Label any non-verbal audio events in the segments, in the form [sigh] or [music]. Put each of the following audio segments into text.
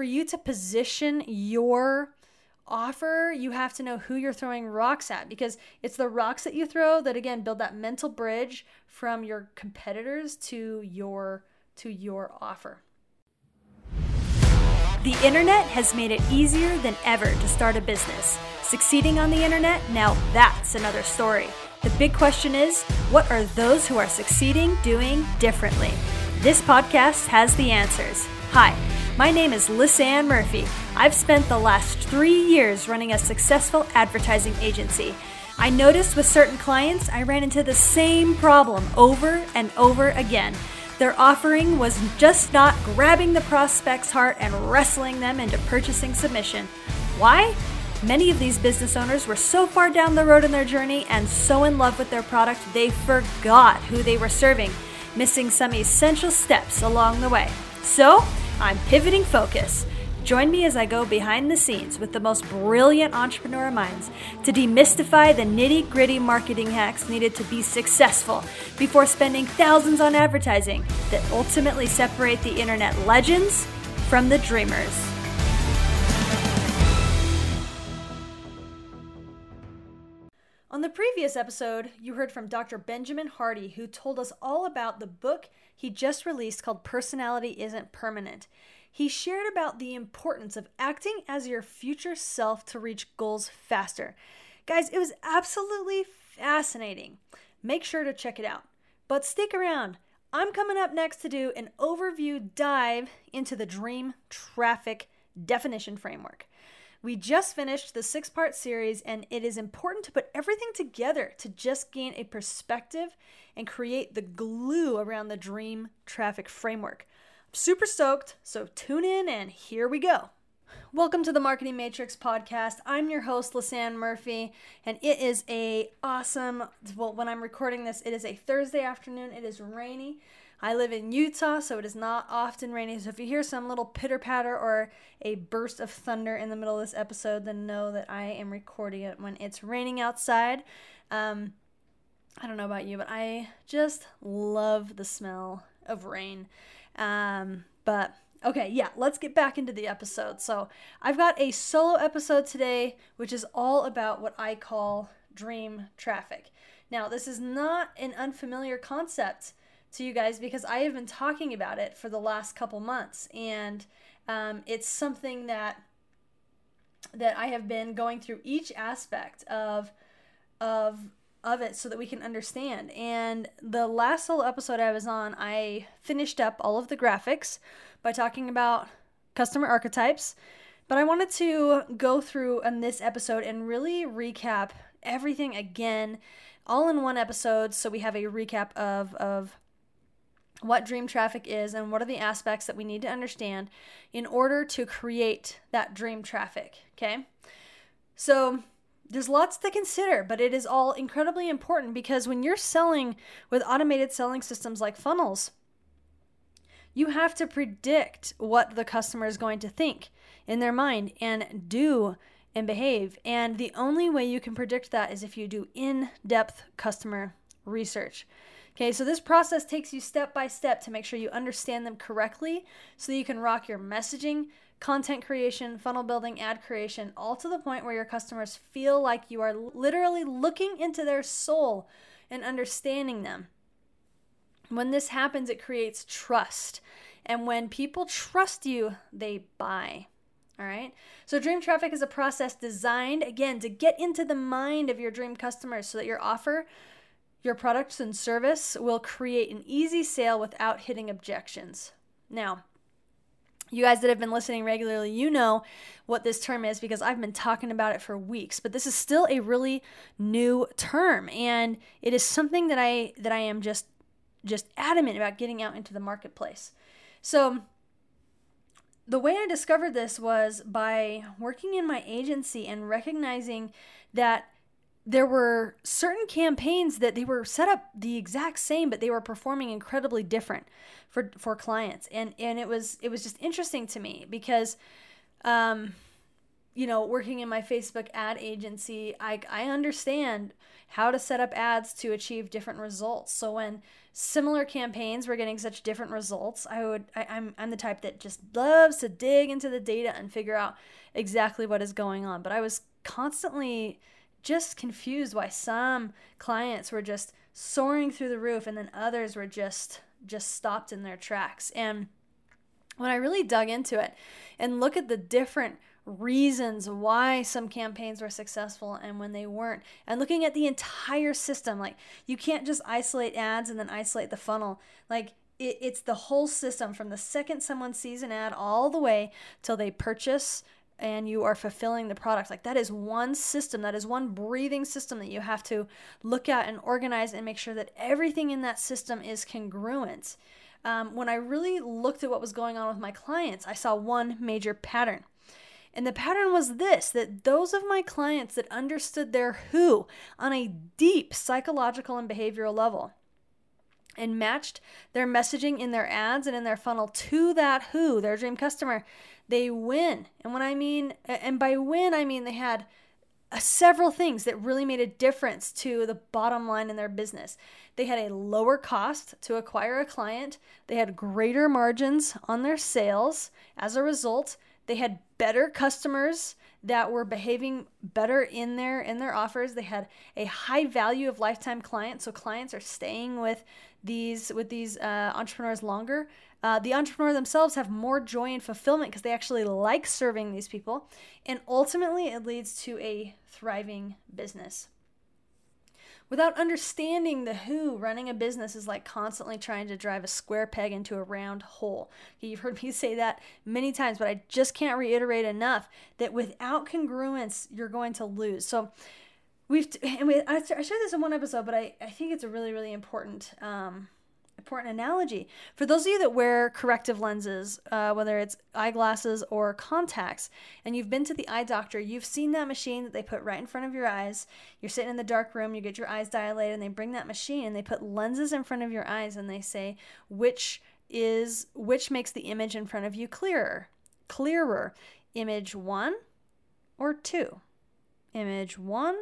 for you to position your offer, you have to know who you're throwing rocks at because it's the rocks that you throw that again build that mental bridge from your competitors to your to your offer. The internet has made it easier than ever to start a business. Succeeding on the internet, now that's another story. The big question is what are those who are succeeding doing differently? This podcast has the answers. Hi, my name is Lisanne Murphy. I've spent the last three years running a successful advertising agency. I noticed with certain clients, I ran into the same problem over and over again. Their offering was just not grabbing the prospect's heart and wrestling them into purchasing submission. Why? Many of these business owners were so far down the road in their journey and so in love with their product, they forgot who they were serving, missing some essential steps along the way. So, I'm pivoting focus. Join me as I go behind the scenes with the most brilliant entrepreneur minds to demystify the nitty gritty marketing hacks needed to be successful before spending thousands on advertising that ultimately separate the internet legends from the dreamers. On the previous episode, you heard from Dr. Benjamin Hardy, who told us all about the book he just released called Personality Isn't Permanent. He shared about the importance of acting as your future self to reach goals faster. Guys, it was absolutely fascinating. Make sure to check it out. But stick around. I'm coming up next to do an overview dive into the dream traffic definition framework. We just finished the six part series, and it is important to put everything together to just gain a perspective and create the glue around the dream traffic framework. I'm super stoked, so tune in and here we go. Welcome to the Marketing Matrix podcast. I'm your host Lisanne Murphy, and it is a awesome. Well, when I'm recording this, it is a Thursday afternoon. It is rainy. I live in Utah, so it is not often rainy. So if you hear some little pitter patter or a burst of thunder in the middle of this episode, then know that I am recording it when it's raining outside. Um, I don't know about you, but I just love the smell of rain. Um, but okay, yeah, let's get back into the episode. So I've got a solo episode today, which is all about what I call dream traffic. Now, this is not an unfamiliar concept to you guys because I have been talking about it for the last couple months, and um, it's something that that I have been going through each aspect of of of it so that we can understand. And the last solo episode I was on, I finished up all of the graphics by talking about customer archetypes. But I wanted to go through in this episode and really recap everything again, all in one episode. So we have a recap of, of what dream traffic is and what are the aspects that we need to understand in order to create that dream traffic. Okay. So there's lots to consider, but it is all incredibly important because when you're selling with automated selling systems like funnels, you have to predict what the customer is going to think in their mind and do and behave. And the only way you can predict that is if you do in depth customer research. Okay, so this process takes you step by step to make sure you understand them correctly so that you can rock your messaging, content creation, funnel building, ad creation, all to the point where your customers feel like you are literally looking into their soul and understanding them. When this happens, it creates trust. And when people trust you, they buy. All right. So, dream traffic is a process designed, again, to get into the mind of your dream customers so that your offer your products and service will create an easy sale without hitting objections. Now, you guys that have been listening regularly, you know what this term is because I've been talking about it for weeks, but this is still a really new term and it is something that I that I am just just adamant about getting out into the marketplace. So, the way I discovered this was by working in my agency and recognizing that there were certain campaigns that they were set up the exact same but they were performing incredibly different for for clients and and it was it was just interesting to me because um you know, working in my Facebook ad agency, I, I understand how to set up ads to achieve different results. So when similar campaigns were getting such different results, I would I, I'm I'm the type that just loves to dig into the data and figure out exactly what is going on. But I was constantly just confused why some clients were just soaring through the roof and then others were just just stopped in their tracks. And when I really dug into it and look at the different reasons why some campaigns were successful and when they weren't and looking at the entire system like you can't just isolate ads and then isolate the funnel like it, it's the whole system from the second someone sees an ad all the way till they purchase and you are fulfilling the product. Like that is one system that is one breathing system that you have to look at and organize and make sure that everything in that system is congruent. Um, when i really looked at what was going on with my clients i saw one major pattern. And the pattern was this that those of my clients that understood their who on a deep psychological and behavioral level and matched their messaging in their ads and in their funnel to that who, their dream customer, they win. And when I mean, and by win, I mean they had uh, several things that really made a difference to the bottom line in their business. They had a lower cost to acquire a client, they had greater margins on their sales as a result, they had better customers that were behaving better in their in their offers. They had a high value of lifetime clients, so clients are staying with these with these uh, entrepreneurs longer. Uh, the entrepreneur themselves have more joy and fulfillment because they actually like serving these people, and ultimately it leads to a thriving business without understanding the who, running a business is like constantly trying to drive a square peg into a round hole. You've heard [laughs] me say that many times, but I just can't reiterate enough that without congruence, you're going to lose. So, we've, and we, I, shared this in one episode, but I, I think it's a really, really important. Um, important analogy. For those of you that wear corrective lenses, uh, whether it's eyeglasses or contacts, and you've been to the eye doctor, you've seen that machine that they put right in front of your eyes. You're sitting in the dark room, you get your eyes dilated, and they bring that machine and they put lenses in front of your eyes and they say which is which makes the image in front of you clearer. Clearer. Image 1 or 2. Image 1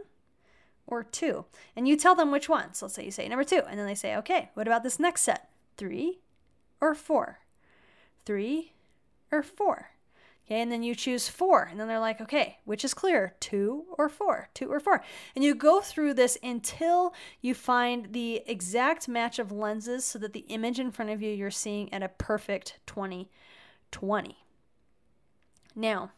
or two. And you tell them which one. So let's say you say number two, and then they say, okay, what about this next set? Three or four? Three or four? Okay, and then you choose four, and then they're like, okay, which is clear, two or four, two or four. And you go through this until you find the exact match of lenses so that the image in front of you you're seeing at a perfect 20 20. Now,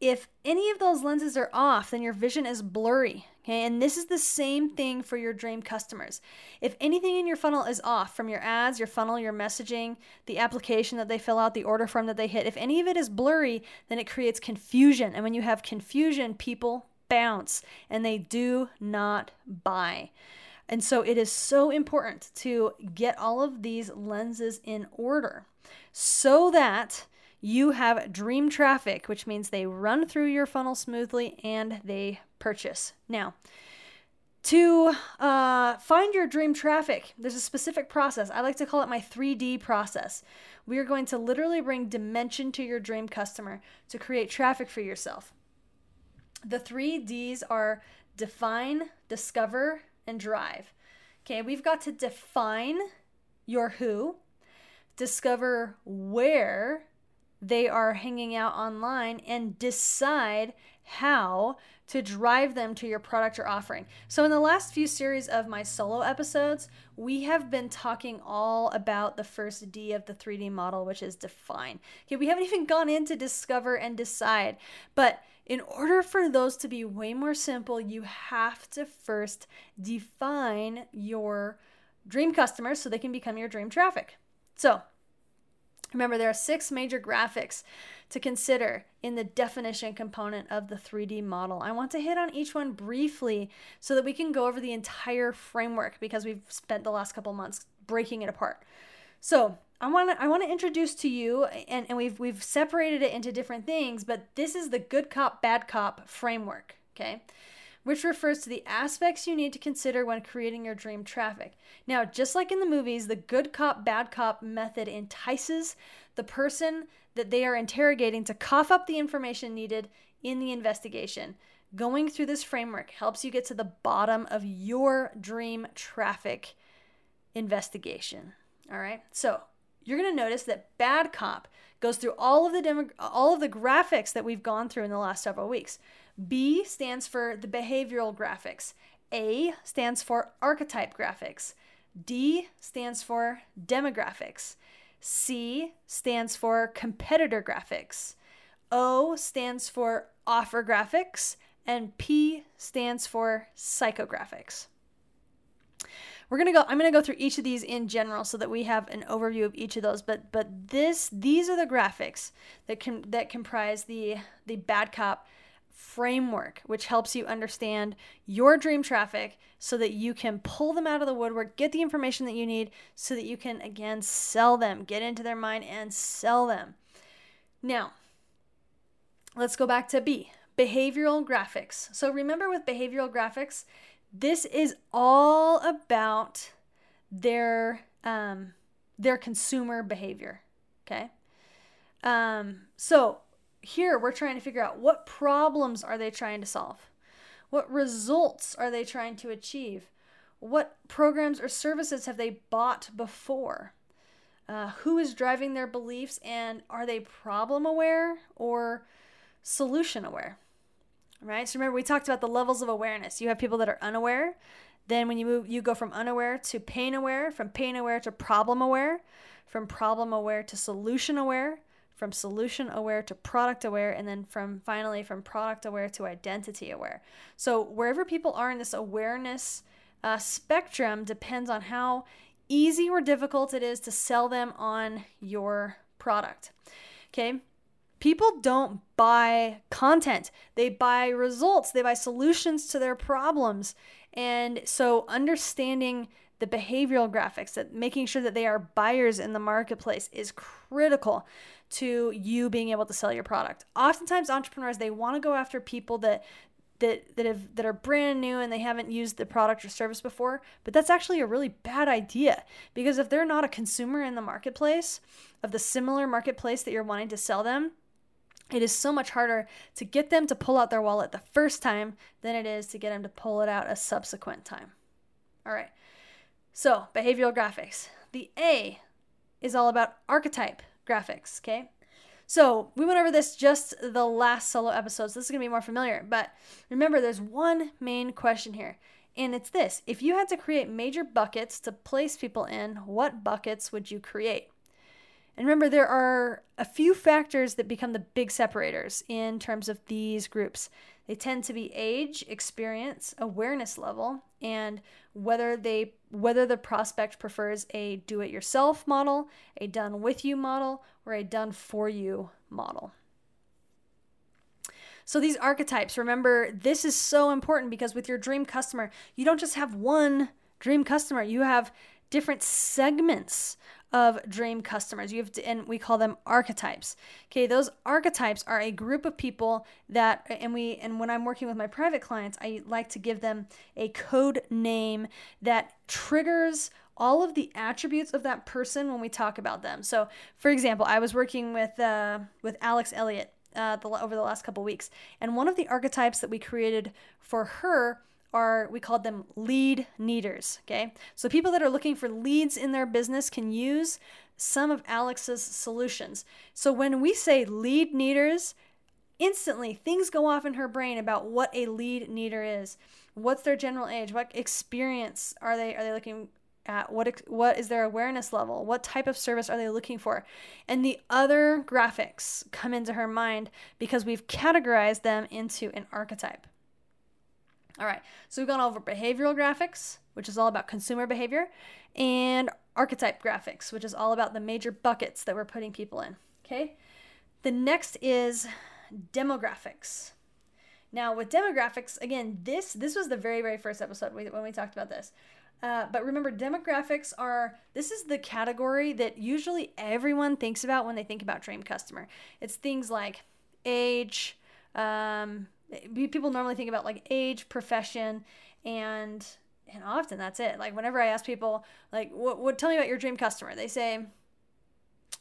if any of those lenses are off, then your vision is blurry. Okay, and this is the same thing for your dream customers. If anything in your funnel is off from your ads, your funnel, your messaging, the application that they fill out, the order form that they hit, if any of it is blurry, then it creates confusion. And when you have confusion, people bounce and they do not buy. And so it is so important to get all of these lenses in order so that you have dream traffic, which means they run through your funnel smoothly and they purchase. Now, to uh, find your dream traffic, there's a specific process. I like to call it my 3D process. We are going to literally bring dimension to your dream customer to create traffic for yourself. The three D's are define, discover, and drive. Okay, we've got to define your who, discover where they are hanging out online and decide how to drive them to your product or offering. So, in the last few series of my solo episodes, we have been talking all about the first D of the 3D model, which is define. Okay, we haven't even gone into discover and decide, but in order for those to be way more simple, you have to first define your dream customers so they can become your dream traffic. So, Remember, there are six major graphics to consider in the definition component of the 3D model. I want to hit on each one briefly so that we can go over the entire framework because we've spent the last couple months breaking it apart. So, I want to I want to introduce to you and, and we've we've separated it into different things, but this is the good cop bad cop framework, okay? Which refers to the aspects you need to consider when creating your dream traffic. Now, just like in the movies, the good cop, bad cop method entices the person that they are interrogating to cough up the information needed in the investigation. Going through this framework helps you get to the bottom of your dream traffic investigation. All right. So you're going to notice that bad cop goes through all of the demo- all of the graphics that we've gone through in the last several weeks. B stands for the behavioral graphics. A stands for archetype graphics. D stands for demographics. C stands for competitor graphics. O stands for offer graphics. And P stands for psychographics. We're gonna go. I'm gonna go through each of these in general so that we have an overview of each of those. But but this these are the graphics that can that comprise the the bad cop framework, which helps you understand your dream traffic so that you can pull them out of the woodwork, get the information that you need so that you can, again, sell them, get into their mind and sell them. Now, let's go back to B behavioral graphics. So remember with behavioral graphics, this is all about their um, their consumer behavior. Okay. Um, so here we're trying to figure out what problems are they trying to solve? What results are they trying to achieve? What programs or services have they bought before? Uh, who is driving their beliefs and are they problem aware or solution aware? Right? So remember we talked about the levels of awareness. You have people that are unaware. Then when you move you go from unaware to pain aware, from pain aware to problem aware, from problem aware to solution aware, from solution aware to product aware and then from finally from product aware to identity aware. So wherever people are in this awareness uh, spectrum depends on how easy or difficult it is to sell them on your product okay? People don't buy content. They buy results. They buy solutions to their problems. And so understanding the behavioral graphics that making sure that they are buyers in the marketplace is critical to you being able to sell your product. Oftentimes entrepreneurs they want to go after people that that that have that are brand new and they haven't used the product or service before, but that's actually a really bad idea because if they're not a consumer in the marketplace of the similar marketplace that you're wanting to sell them, it is so much harder to get them to pull out their wallet the first time than it is to get them to pull it out a subsequent time. All right. So, behavioral graphics. The A is all about archetype graphics, okay? So we went over this just the last solo episode, so this is gonna be more familiar. But remember, there's one main question here, and it's this if you had to create major buckets to place people in, what buckets would you create? And remember, there are a few factors that become the big separators in terms of these groups. They tend to be age, experience, awareness level, and whether they whether the prospect prefers a do it yourself model, a done with you model, or a done for you model. So these archetypes, remember, this is so important because with your dream customer, you don't just have one dream customer, you have different segments of dream customers. You have to, and we call them archetypes. Okay, those archetypes are a group of people that, and we, and when I'm working with my private clients, I like to give them a code name that triggers all of the attributes of that person when we talk about them. So, for example, I was working with uh, with Alex Elliott uh, the, over the last couple weeks, and one of the archetypes that we created for her are we called them lead needers okay? So people that are looking for leads in their business can use some of alex's solutions. So when we say lead needers instantly things go off in her brain about what a lead needer is. What's their general age? What experience are they are they looking at? What what is their awareness level? What type of service are they looking for? And the other graphics come into her mind because we've categorized them into an archetype all right, so we've gone over behavioral graphics, which is all about consumer behavior, and archetype graphics, which is all about the major buckets that we're putting people in. Okay, the next is demographics. Now, with demographics, again, this this was the very very first episode when we talked about this. Uh, but remember, demographics are this is the category that usually everyone thinks about when they think about dream customer. It's things like age, um, people normally think about like age, profession, and and often that's it. Like whenever I ask people like what what tell me about your dream customer, they say,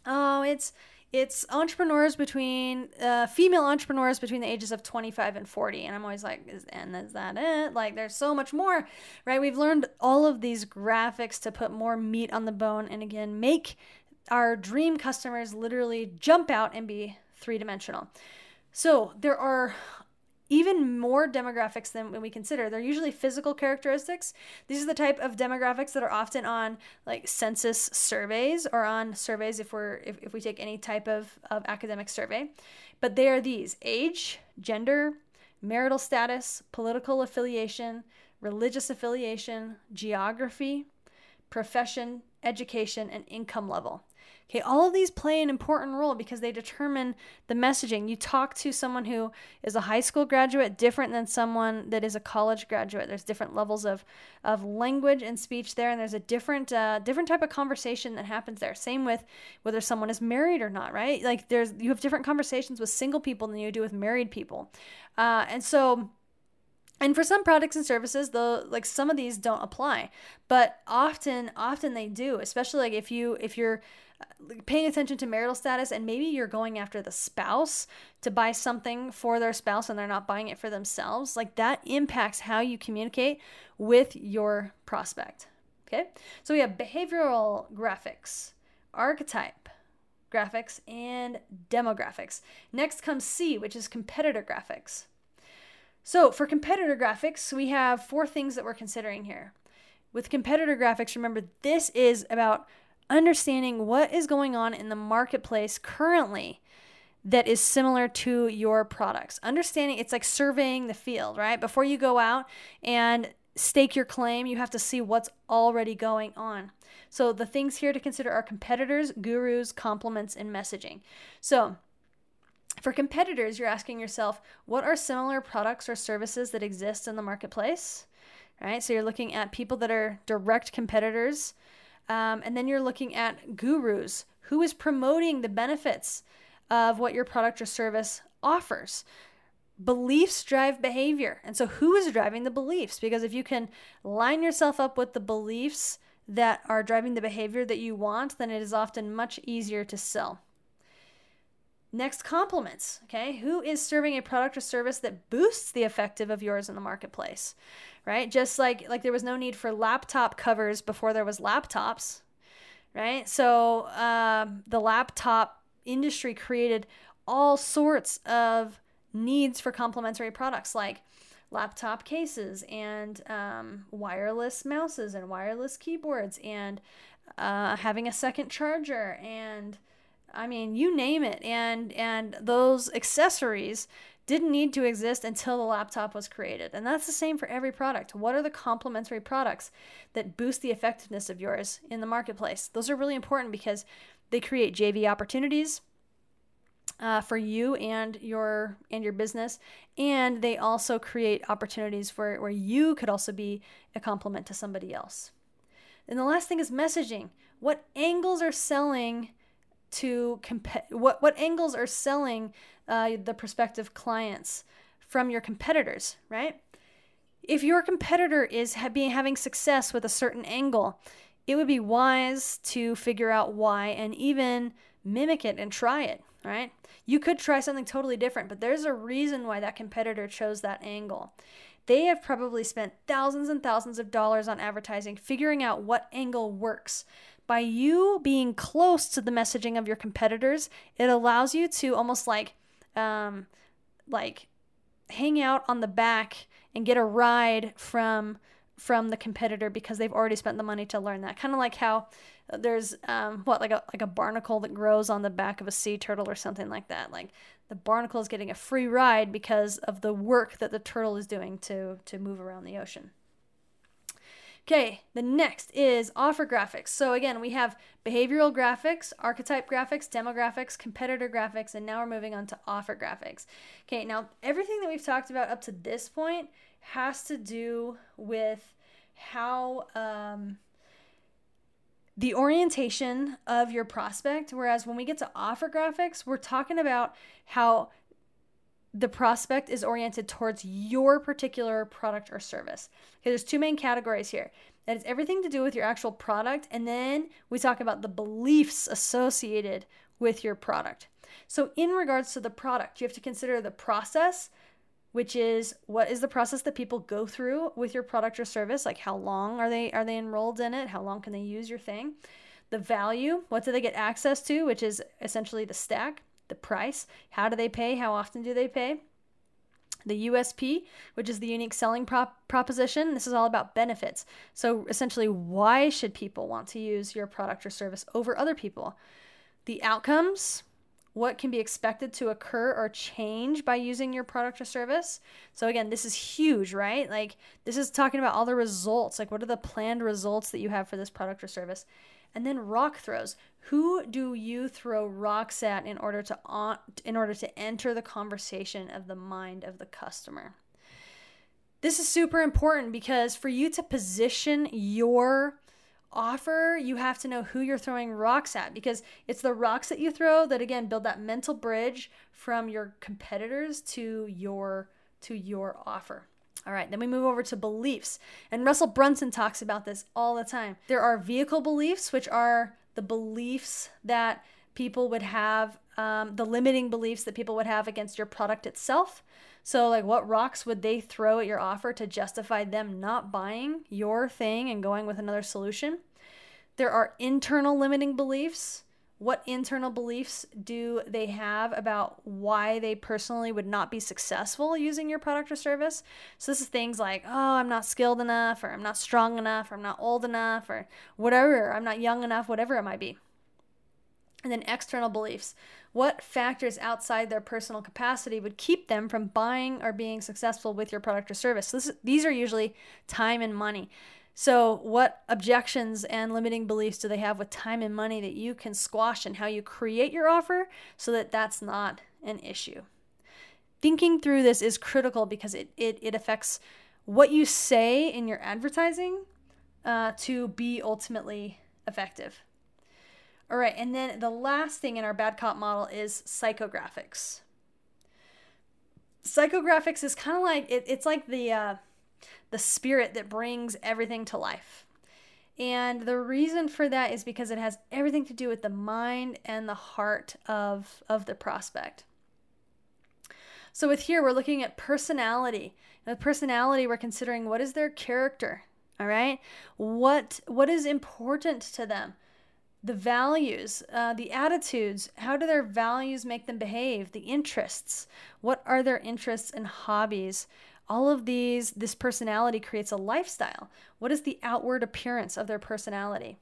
"Oh, it's it's entrepreneurs between uh, female entrepreneurs between the ages of 25 and 40 and i'm always like is, and is that it? Like there's so much more right? We've learned all of these graphics to put more meat on the bone and again make our dream customers literally jump out and be three dimensional so there are even more demographics than we consider. They're usually physical characteristics. These are the type of demographics that are often on like census surveys or on surveys if we're if, if we take any type of, of academic survey. But they are these age, gender, marital status, political affiliation, religious affiliation, geography, profession, education, and income level. Okay, all of these play an important role because they determine the messaging. You talk to someone who is a high school graduate different than someone that is a college graduate. There's different levels of, of language and speech there, and there's a different uh, different type of conversation that happens there. Same with whether someone is married or not, right? Like there's you have different conversations with single people than you do with married people, uh, and so and for some products and services though, like some of these don't apply. But often often they do especially like if you if you're uh, paying attention to marital status and maybe you're going after the spouse to buy something for their spouse and they're not buying it for themselves like that impacts how you communicate with your prospect okay? So we have behavioral graphics archetype graphics and demographics. Next comes c which is competitor graphics so for competitor graphics we have four things that we're considering here with competitor graphics remember this is about understanding what is going on in the marketplace currently that is similar to your products. Understanding it's like surveying the field, right? Before you go out and stake your claim, you have to see what's already going on. So the things here to consider are competitors, gurus, complements, and messaging. So for competitors, you're asking yourself, what are similar products or services that exist in the marketplace? Right? So you're looking at people that are direct competitors um, and then you're looking at gurus. Who is promoting the benefits of what your product or service offers? Beliefs drive behavior. And so, who is driving the beliefs? Because if you can line yourself up with the beliefs that are driving the behavior that you want, then it is often much easier to sell. Next, complements. Okay, who is serving a product or service that boosts the effective of yours in the marketplace? Right, just like like there was no need for laptop covers before there was laptops, right? So um, the laptop industry created all sorts of needs for complementary products like laptop cases and um, wireless mouses and wireless keyboards and uh, having a second charger and I mean, you name it. And and those accessories didn't need to exist until the laptop was created. And that's the same for every product. What are the complementary products that boost the effectiveness of yours in the marketplace? Those are really important because they create JV opportunities. Uh, for you and your and your business and they also create opportunities where, where you could also be a complement to somebody else and the last thing is messaging what angles are selling to compare what what angles are selling uh, the prospective clients from your competitors, right? If your competitor is ha- being having success with a certain angle, it would be wise to figure out why and even mimic it and try it, right? You could try something totally different, but there's a reason why that competitor chose that angle. They have probably spent thousands and thousands of dollars on advertising figuring out what angle works by you being close to the messaging of your competitors, it allows you to almost like um, like hang out on the back and get a ride from from the competitor because they've already spent the money to learn that. Kind of like how there's um, what like a like a barnacle that grows on the back of a sea turtle or something like that. Like the barnacle is getting a free ride because of the work that the turtle is doing to to move around the ocean. Okay, the next is offer graphics. So again, we have behavioral graphics, archetype graphics, demographics, competitor graphics, and now we're moving on to offer graphics. Okay, now everything that we've talked about up to this point has to do with how um, the orientation of your prospect. Whereas when we get to offer graphics, we're talking about how the prospect is oriented towards your particular product or service. Okay, there's two main categories here. That is everything to do with your actual product, and then we talk about the beliefs associated with your product. So, in regards to the product, you have to consider the process, which is what is the process that people go through with your product or service? Like how long are they are they enrolled in it? How long can they use your thing? The value, what do they get access to, which is essentially the stack, the price, how do they pay, how often do they pay? The USP, which is the unique selling prop- proposition, this is all about benefits. So essentially, why should people want to use your product or service over other people? The outcomes, what can be expected to occur or change by using your product or service. So, again, this is huge, right? Like, this is talking about all the results. Like, what are the planned results that you have for this product or service? And then rock throws. Who do you throw rocks at in order to in order to enter the conversation of the mind of the customer? This is super important because for you to position your offer, you have to know who you're throwing rocks at because it's the rocks that you throw that again build that mental bridge from your competitors to your to your offer. All right, then we move over to beliefs. And Russell Brunson talks about this all the time. There are vehicle beliefs, which are the beliefs that people would have, um, the limiting beliefs that people would have against your product itself. So, like, what rocks would they throw at your offer to justify them not buying your thing and going with another solution? There are internal limiting beliefs what internal beliefs do they have about why they personally would not be successful using your product or service? So, this is things like, oh, I'm not skilled enough, or I'm not strong enough, or I'm not old enough, or whatever, I'm not young enough, whatever it might be. And then external beliefs. What factors outside their personal capacity would keep them from buying or being successful with your product or service? So this, these are usually time and money. So, what objections and limiting beliefs do they have with time and money that you can squash and how you create your offer so that that's not an issue? Thinking through this is critical because it, it, it affects what you say in your advertising uh, to be ultimately effective. All right, and then the last thing in our bad cop model is psychographics. Psychographics is kind of like it, it's like the uh, the spirit that brings everything to life. And the reason for that is because it has everything to do with the mind and the heart of, of the prospect. So with here, we're looking at personality. And with personality, we're considering what is their character, all right? What what is important to them? The values, uh, the attitudes. How do their values make them behave? The interests. What are their interests and hobbies? All of these this personality creates a lifestyle. What is the outward appearance of their personality?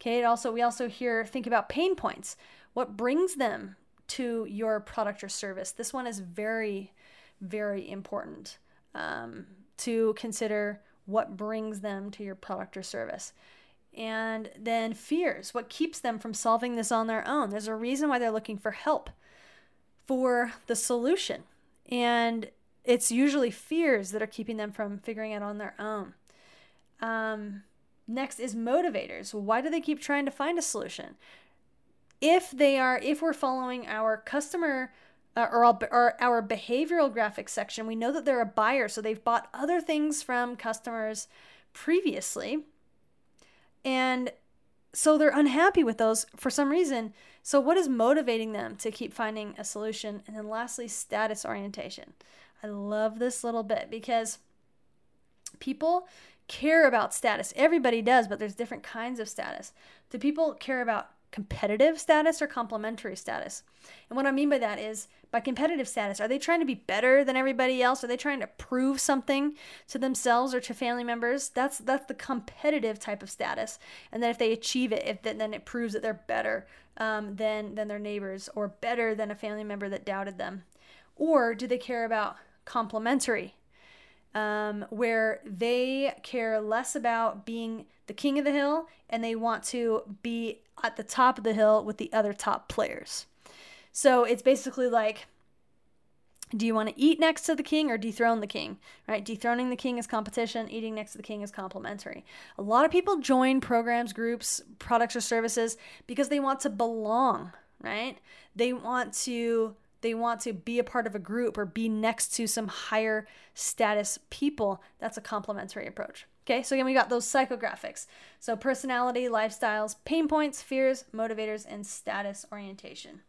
Okay it also we also here think about pain points. What brings them to your product or service? This one is very very important um, to consider what brings them to your product or service. And then fears what keeps them from solving this on their own? There's a reason why they're looking for help for the solution. And it's usually fears that are keeping them from figuring it on their own. Um, next is motivators. Why do they keep trying to find a solution? If they are, if we're following our customer uh, or, or our behavioral graphics section, we know that they're a buyer, so they've bought other things from customers previously, and so they're unhappy with those for some reason. So, what is motivating them to keep finding a solution? And then, lastly, status orientation. I love this little bit because people care about status. Everybody does, but there's different kinds of status. Do people care about competitive status or complementary status? And what I mean by that is by competitive status, are they trying to be better than everybody else? Are they trying to prove something to themselves or to family members? That's that's the competitive type of status. And then if they achieve it, if then it proves that they're better um, than than their neighbors or better than a family member that doubted them. Or do they care about complementary, um, where they care less about being the king of the hill and they want to be at the top of the hill with the other top players. So it's basically like, do you want to eat next to the king or dethrone the king? Right? Dethroning the king is competition, eating next to the king is complementary. A lot of people join programs, groups, products, or services because they want to belong, right? They want to they want to be a part of a group or be next to some higher status people, that's a complementary approach. Okay, so again, we got those psychographics. So personality, lifestyles, pain points, fears, motivators, and status orientation.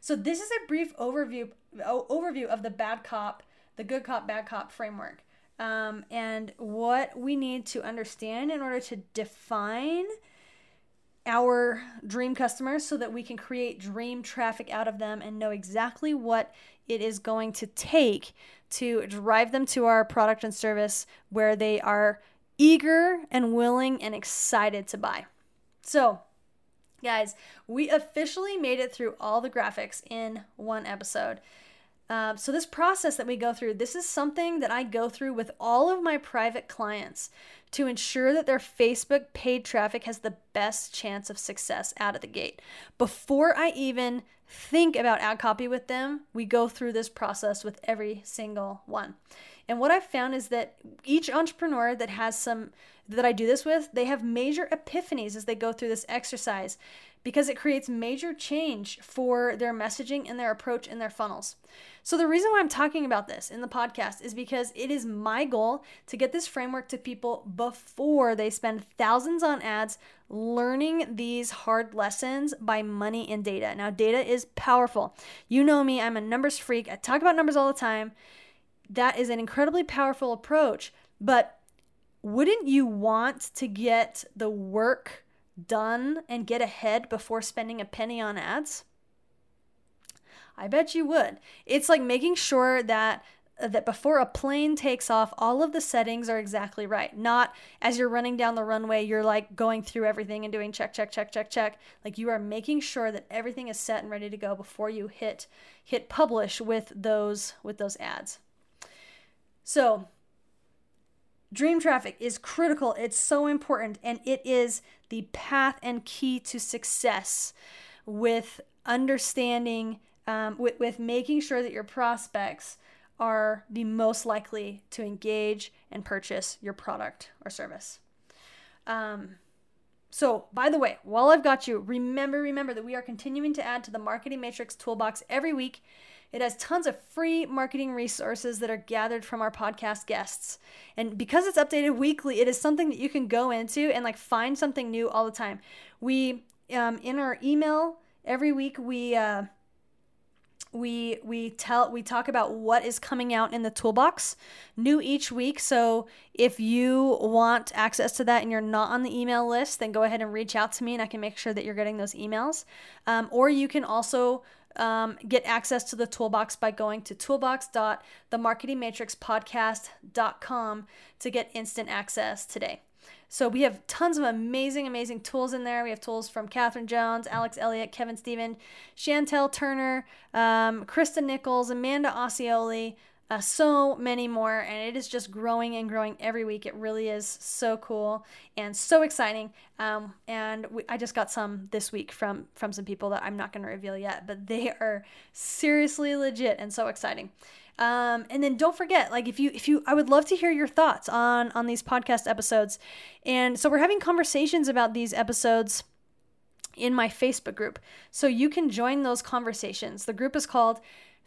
So this is a brief overview overview of the bad cop, the good cop, bad cop framework, um, and what we need to understand in order to define our dream customers so that we can create dream traffic out of them and know exactly what it is going to take to drive them to our product and service where they are eager and willing and excited to buy. So, guys, we officially made it through all the graphics in one episode. Uh, so, this process that we go through, this is something that I go through with all of my private clients to ensure that their Facebook paid traffic has the best chance of success out of the gate. Before I even think about ad copy with them, we go through this process with every single one. And what I've found is that each entrepreneur that has some that I do this with, they have major epiphanies as they go through this exercise because it creates major change for their messaging and their approach and their funnels. So, the reason why I'm talking about this in the podcast is because it is my goal to get this framework to people before they spend thousands on ads learning these hard lessons by money and data. Now, data is powerful. You know me, I'm a numbers freak. I talk about numbers all the time. That is an incredibly powerful approach, but wouldn't you want to get the work done and get ahead before spending a penny on ads? I bet you would. It's like making sure that uh, that before a plane takes off, all of the settings are exactly right. Not as you're running down the runway, you're like going through everything and doing check, check, check, check, check. Like you are making sure that everything is set and ready to go before you hit hit publish with those with those ads. So, dream traffic is critical. It's so important and it is the path and key to success with understanding um, with, with making sure that your prospects are the most likely to engage and purchase your product or service. Um, so, by the way, while I've got you, remember, remember that we are continuing to add to the Marketing Matrix Toolbox every week. It has tons of free marketing resources that are gathered from our podcast guests. And because it's updated weekly, it is something that you can go into and like find something new all the time. We, um, in our email, every week we, uh, we we tell we talk about what is coming out in the toolbox. New each week so if you want access to that and you're not on the email list then go ahead and reach out to me and i can make sure that you're getting those emails. Um, or you can also um, get access to the toolbox by going to toolbox.themarketingmatrixpodcast.com to get instant access today so we have tons of amazing, amazing tools in there. We have tools from Catherine Jones, Alex Elliott, Kevin Steven, Chantel Turner, um, Krista Nichols, Amanda Osceoli, uh, so many more. And it is just growing and growing every week. It really is so cool and so exciting. Um, and we, i just got some this week from from some people that i'm not going to reveal yet but they are seriously legit and so exciting um, and then don't forget, like if you if you I would love to hear your thoughts on on these podcast episodes. And so we're having conversations about these episodes in my Facebook group. So you can join those conversations. The group is called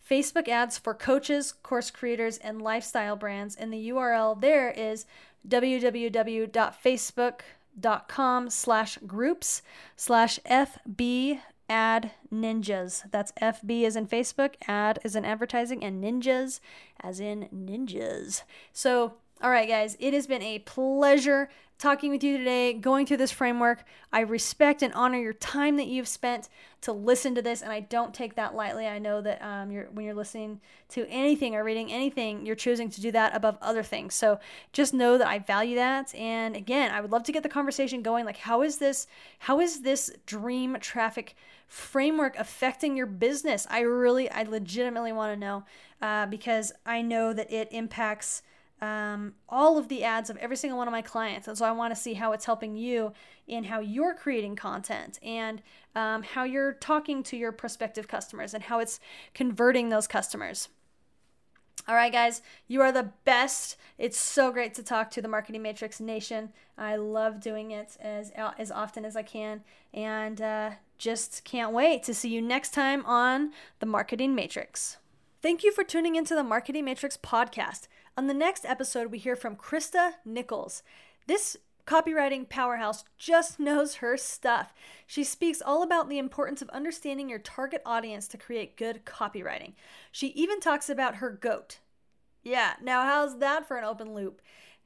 Facebook Ads for Coaches, Course Creators, and Lifestyle Brands. And the URL there is www.facebook.com slash groups slash FB ad ninjas. That's FB as in Facebook, ad as in advertising, and ninjas as in ninjas. So, all right, guys, it has been a pleasure talking with you today, going through this framework. I respect and honor your time that you've spent to listen to this, and I don't take that lightly. I know that um, you're, when you're listening to anything or reading anything, you're choosing to do that above other things. So just know that I value that. And again, I would love to get the conversation going. Like, how is this? How is this dream traffic? framework affecting your business? I really, I legitimately want to know uh, because I know that it impacts um, all of the ads of every single one of my clients. And so I want to see how it's helping you in how you're creating content and um, how you're talking to your prospective customers and how it's converting those customers. All right, guys, you are the best. It's so great to talk to the Marketing Matrix Nation. I love doing it as as often as I can, and uh, just can't wait to see you next time on the Marketing Matrix. Thank you for tuning into the Marketing Matrix podcast. On the next episode, we hear from Krista Nichols. This copywriting powerhouse just [laughs] knows her stuff. She speaks all about the importance of understanding your target audience to create good copywriting. She even talks about her goat. Yeah, now how's that for an open loop?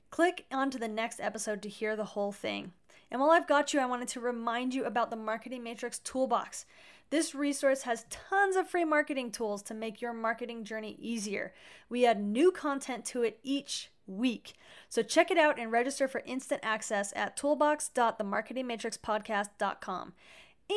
Click onto the next episode to hear the whole thing. And while I've got you, I wanted to remind you about the Marketing Matrix Toolbox. This resource has tons of free marketing tools to make your marketing journey easier. We add new content to it each week. So check it out and register for instant access at toolbox.themarketingmatrixpodcast.com.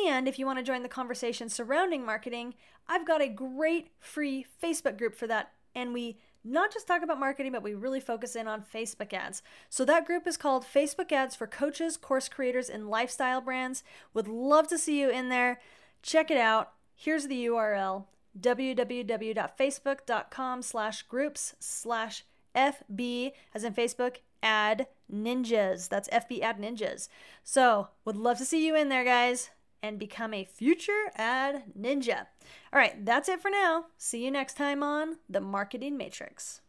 And if you want to join the conversation surrounding marketing, I've got a great free Facebook group for that. And we not just talk about marketing, but we really focus in on Facebook ads. So that group is called Facebook Ads for Coaches, Course Creators, and Lifestyle Brands. Would love to see you in there. Check it out. Here's the URL www.facebook.com slash groups slash FB, as in Facebook, ad ninjas. That's FB ad ninjas. So, would love to see you in there, guys, and become a future ad ninja. All right, that's it for now. See you next time on The Marketing Matrix.